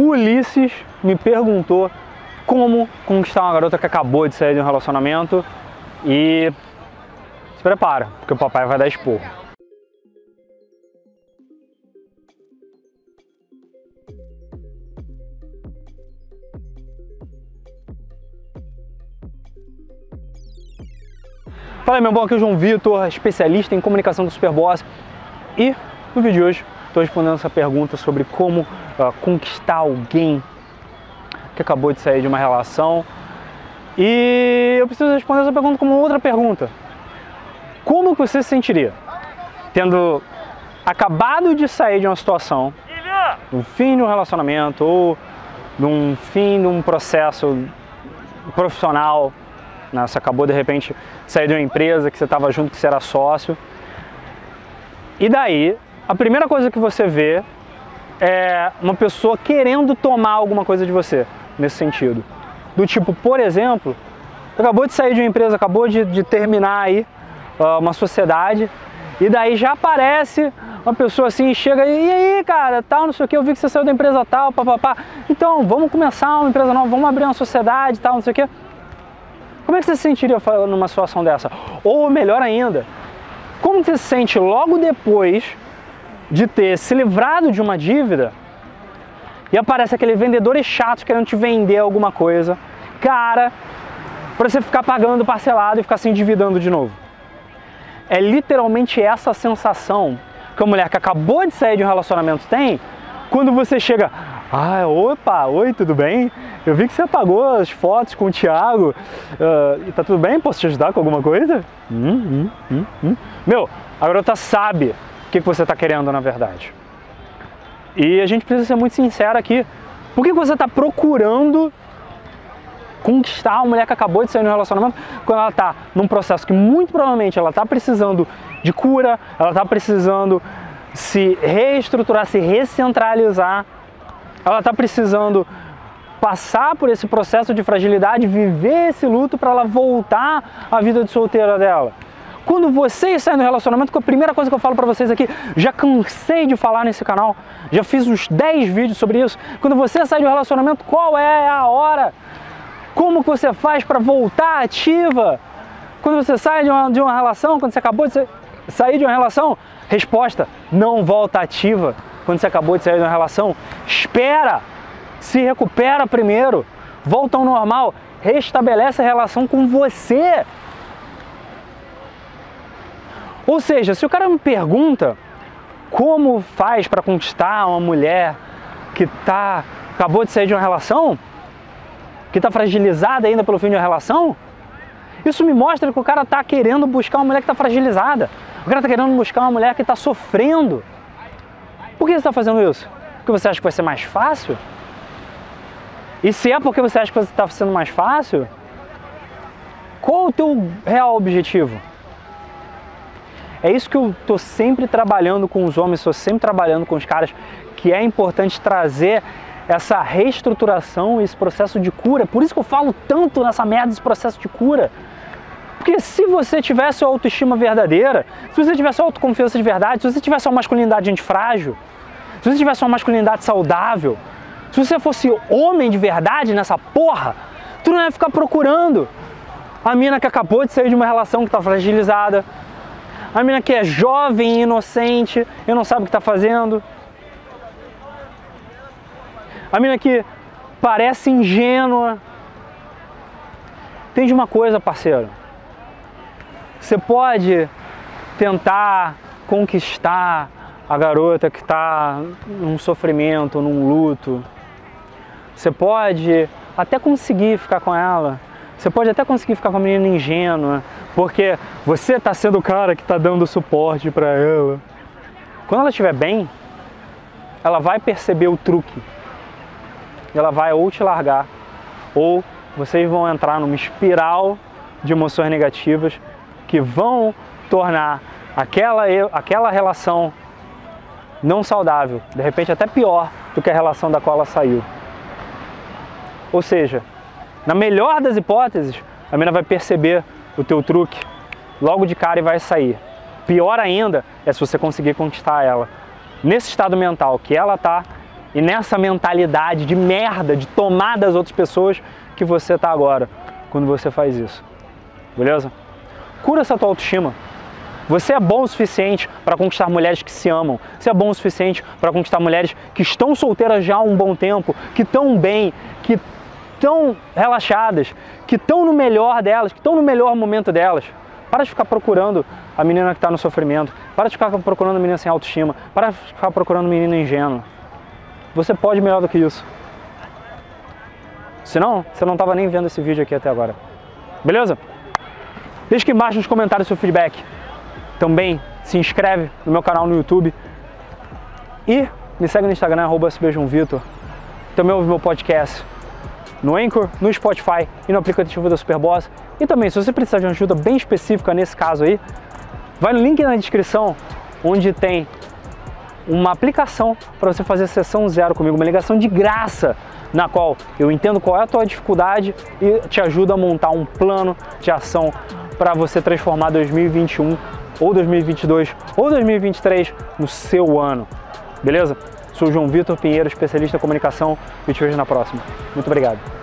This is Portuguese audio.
Ulisses me perguntou como conquistar uma garota que acabou de sair de um relacionamento e se prepara, porque o papai vai dar esporro. Fala meu bom, aqui é o João Vitor, especialista em comunicação do Superboss e no vídeo de hoje estou respondendo essa pergunta sobre como uh, conquistar alguém que acabou de sair de uma relação e eu preciso responder essa pergunta como outra pergunta. Como você se sentiria tendo acabado de sair de uma situação, um fim de um relacionamento ou de um fim de um processo profissional né? Você acabou de repente de sair de uma empresa que você estava junto, que você era sócio. E daí, a primeira coisa que você vê é uma pessoa querendo tomar alguma coisa de você, nesse sentido. Do tipo, por exemplo, acabou de sair de uma empresa, acabou de, de terminar aí uh, uma sociedade, e daí já aparece uma pessoa assim, chega e, aí, cara, tal, não sei o que, eu vi que você saiu da empresa tal, papapá. Então, vamos começar uma empresa nova, vamos abrir uma sociedade tal, não sei o que. Como é que você se sentiria numa situação dessa? Ou melhor ainda, como você se sente logo depois de ter se livrado de uma dívida e aparece aquele vendedor chato querendo te vender alguma coisa, cara, para você ficar pagando parcelado e ficar se endividando de novo? É literalmente essa sensação que a mulher que acabou de sair de um relacionamento tem quando você chega, ah, opa, oi, tudo bem? Eu vi que você apagou as fotos com o Thiago. Uh, tá tudo bem? Posso te ajudar com alguma coisa? Hum, hum, hum, hum. Meu, a garota sabe o que, que você está querendo na verdade. E a gente precisa ser muito sincero aqui. Por que você está procurando conquistar uma mulher que acabou de sair no relacionamento quando ela está num processo que muito provavelmente ela está precisando de cura, ela está precisando se reestruturar, se recentralizar ela está precisando passar por esse processo de fragilidade, viver esse luto para ela voltar à vida de solteira dela. Quando vocês saem do relacionamento, que a primeira coisa que eu falo para vocês aqui, já cansei de falar nesse canal, já fiz uns 10 vídeos sobre isso. Quando você sai do relacionamento, qual é a hora? Como que você faz para voltar ativa? Quando você sai de uma, de uma relação, quando você acabou de sair de uma relação, resposta: não volta ativa quando você acabou de sair de uma relação, espera, se recupera primeiro, volta ao normal, restabelece a relação com você. Ou seja, se o cara me pergunta como faz para conquistar uma mulher que tá, acabou de sair de uma relação, que está fragilizada ainda pelo fim de uma relação, isso me mostra que o cara está querendo buscar uma mulher que está fragilizada. O cara está querendo buscar uma mulher que está sofrendo. Por que você está fazendo isso? Porque você acha que vai ser mais fácil? E se é porque você acha que está sendo mais fácil, qual o teu real objetivo? É isso que eu estou sempre trabalhando com os homens, estou sempre trabalhando com os caras, que é importante trazer essa reestruturação, esse processo de cura. Por isso que eu falo tanto nessa merda desse processo de cura. Porque se você tivesse autoestima verdadeira, se você tivesse autoconfiança de verdade, se você tivesse uma masculinidade antifrágil, se você tivesse uma masculinidade saudável, se você fosse homem de verdade nessa porra, tu não ia ficar procurando a mina que acabou de sair de uma relação que está fragilizada, a mina que é jovem inocente e não sabe o que está fazendo, a mina que parece ingênua. Entende uma coisa, parceiro? Você pode tentar conquistar a garota que está num sofrimento, num luto. Você pode até conseguir ficar com ela. Você pode até conseguir ficar com a menina ingênua, porque você está sendo o cara que está dando suporte para ela. Quando ela estiver bem, ela vai perceber o truque. Ela vai ou te largar, ou vocês vão entrar numa espiral de emoções negativas que vão tornar aquela, aquela relação não saudável, de repente até pior do que a relação da qual ela saiu. Ou seja, na melhor das hipóteses, a menina vai perceber o teu truque logo de cara e vai sair. Pior ainda é se você conseguir conquistar ela nesse estado mental que ela tá e nessa mentalidade de merda, de tomar das outras pessoas que você está agora, quando você faz isso. Beleza? Cura essa tua autoestima. Você é bom o suficiente para conquistar mulheres que se amam. Você é bom o suficiente para conquistar mulheres que estão solteiras já há um bom tempo, que estão bem, que estão relaxadas, que estão no melhor delas, que estão no melhor momento delas. Para de ficar procurando a menina que está no sofrimento. Para de ficar procurando a menina sem autoestima. Para de ficar procurando a menina ingênua. Você pode melhor do que isso. Senão, você não estava nem vendo esse vídeo aqui até agora. Beleza? Deixa aqui embaixo nos comentários seu feedback. Também se inscreve no meu canal no YouTube. E me segue no Instagram, arroba Também ouve meu podcast no Anchor, no Spotify e no aplicativo da Superboss. E também, se você precisar de uma ajuda bem específica nesse caso aí, vai no link na descrição onde tem uma aplicação para você fazer sessão zero comigo, uma ligação de graça, na qual eu entendo qual é a tua dificuldade e te ajudo a montar um plano de ação para você transformar 2021 ou 2022 ou 2023 no seu ano. Beleza? Sou João Vitor Pinheiro, especialista em comunicação e te vejo na próxima. Muito obrigado.